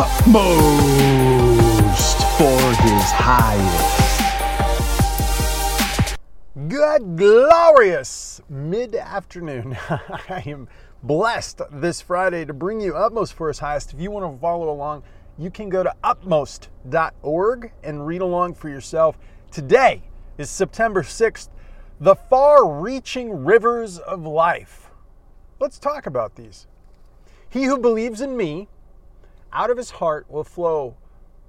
utmost for his highest. Good, glorious mid afternoon. I am blessed this Friday to bring you Utmost for His Highest. If you want to follow along, you can go to utmost.org and read along for yourself. Today is September 6th, the far reaching rivers of life. Let's talk about these. He who believes in me, out of his heart will flow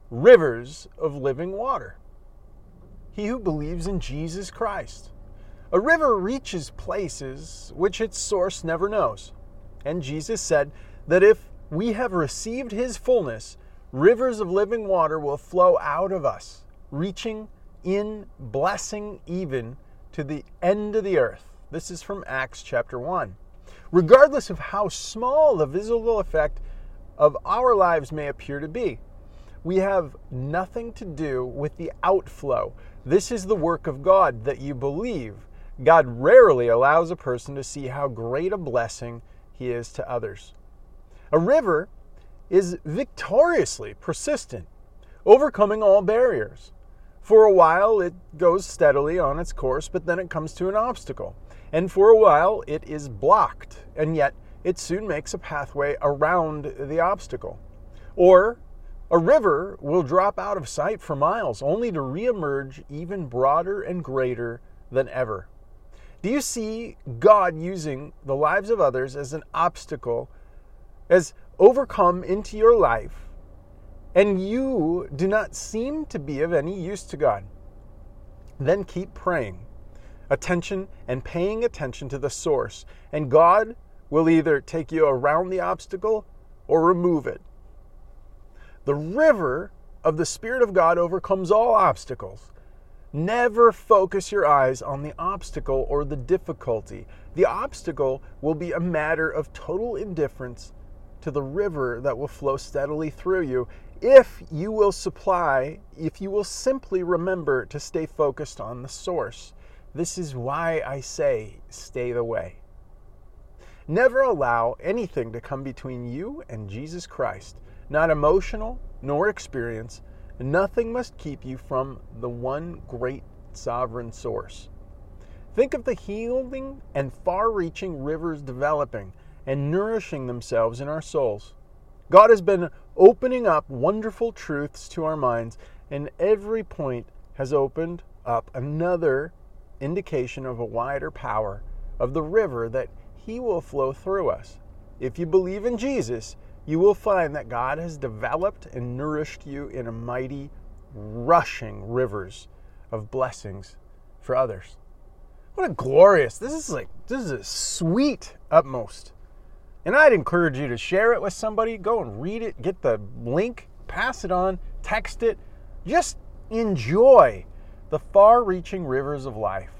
rivers of living water. He who believes in Jesus Christ. A river reaches places which its source never knows. And Jesus said that if we have received his fullness, rivers of living water will flow out of us, reaching in blessing even to the end of the earth. This is from Acts chapter 1. Regardless of how small the visible effect of our lives may appear to be, we have nothing to do with the outflow. This is the work of God that you believe. God rarely allows a person to see how great a blessing he is to others. A river is victoriously persistent, overcoming all barriers. For a while, it goes steadily on its course, but then it comes to an obstacle. And for a while, it is blocked, and yet it soon makes a pathway around the obstacle. Or a river will drop out of sight for miles, only to reemerge even broader and greater than ever. Do you see God using the lives of others as an obstacle, as overcome into your life and you do not seem to be of any use to God, then keep praying, attention, and paying attention to the source, and God will either take you around the obstacle or remove it. The river of the Spirit of God overcomes all obstacles. Never focus your eyes on the obstacle or the difficulty. The obstacle will be a matter of total indifference to the river that will flow steadily through you if you will supply, if you will simply remember to stay focused on the source. This is why I say stay the way. Never allow anything to come between you and Jesus Christ, not emotional nor experience. Nothing must keep you from the one great sovereign source. Think of the healing and far reaching rivers developing and nourishing themselves in our souls. God has been opening up wonderful truths to our minds, and every point has opened up another indication of a wider power of the river that He will flow through us. If you believe in Jesus, you will find that God has developed and nourished you in a mighty, rushing rivers of blessings for others. What a glorious! This is like this is a sweet utmost. And I'd encourage you to share it with somebody. Go and read it, get the link, pass it on, text it. Just enjoy the far reaching rivers of life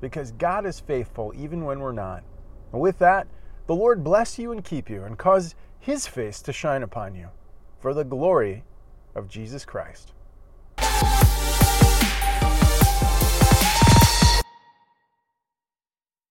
because God is faithful even when we're not. And with that, the Lord bless you and keep you and cause his face to shine upon you for the glory of Jesus Christ.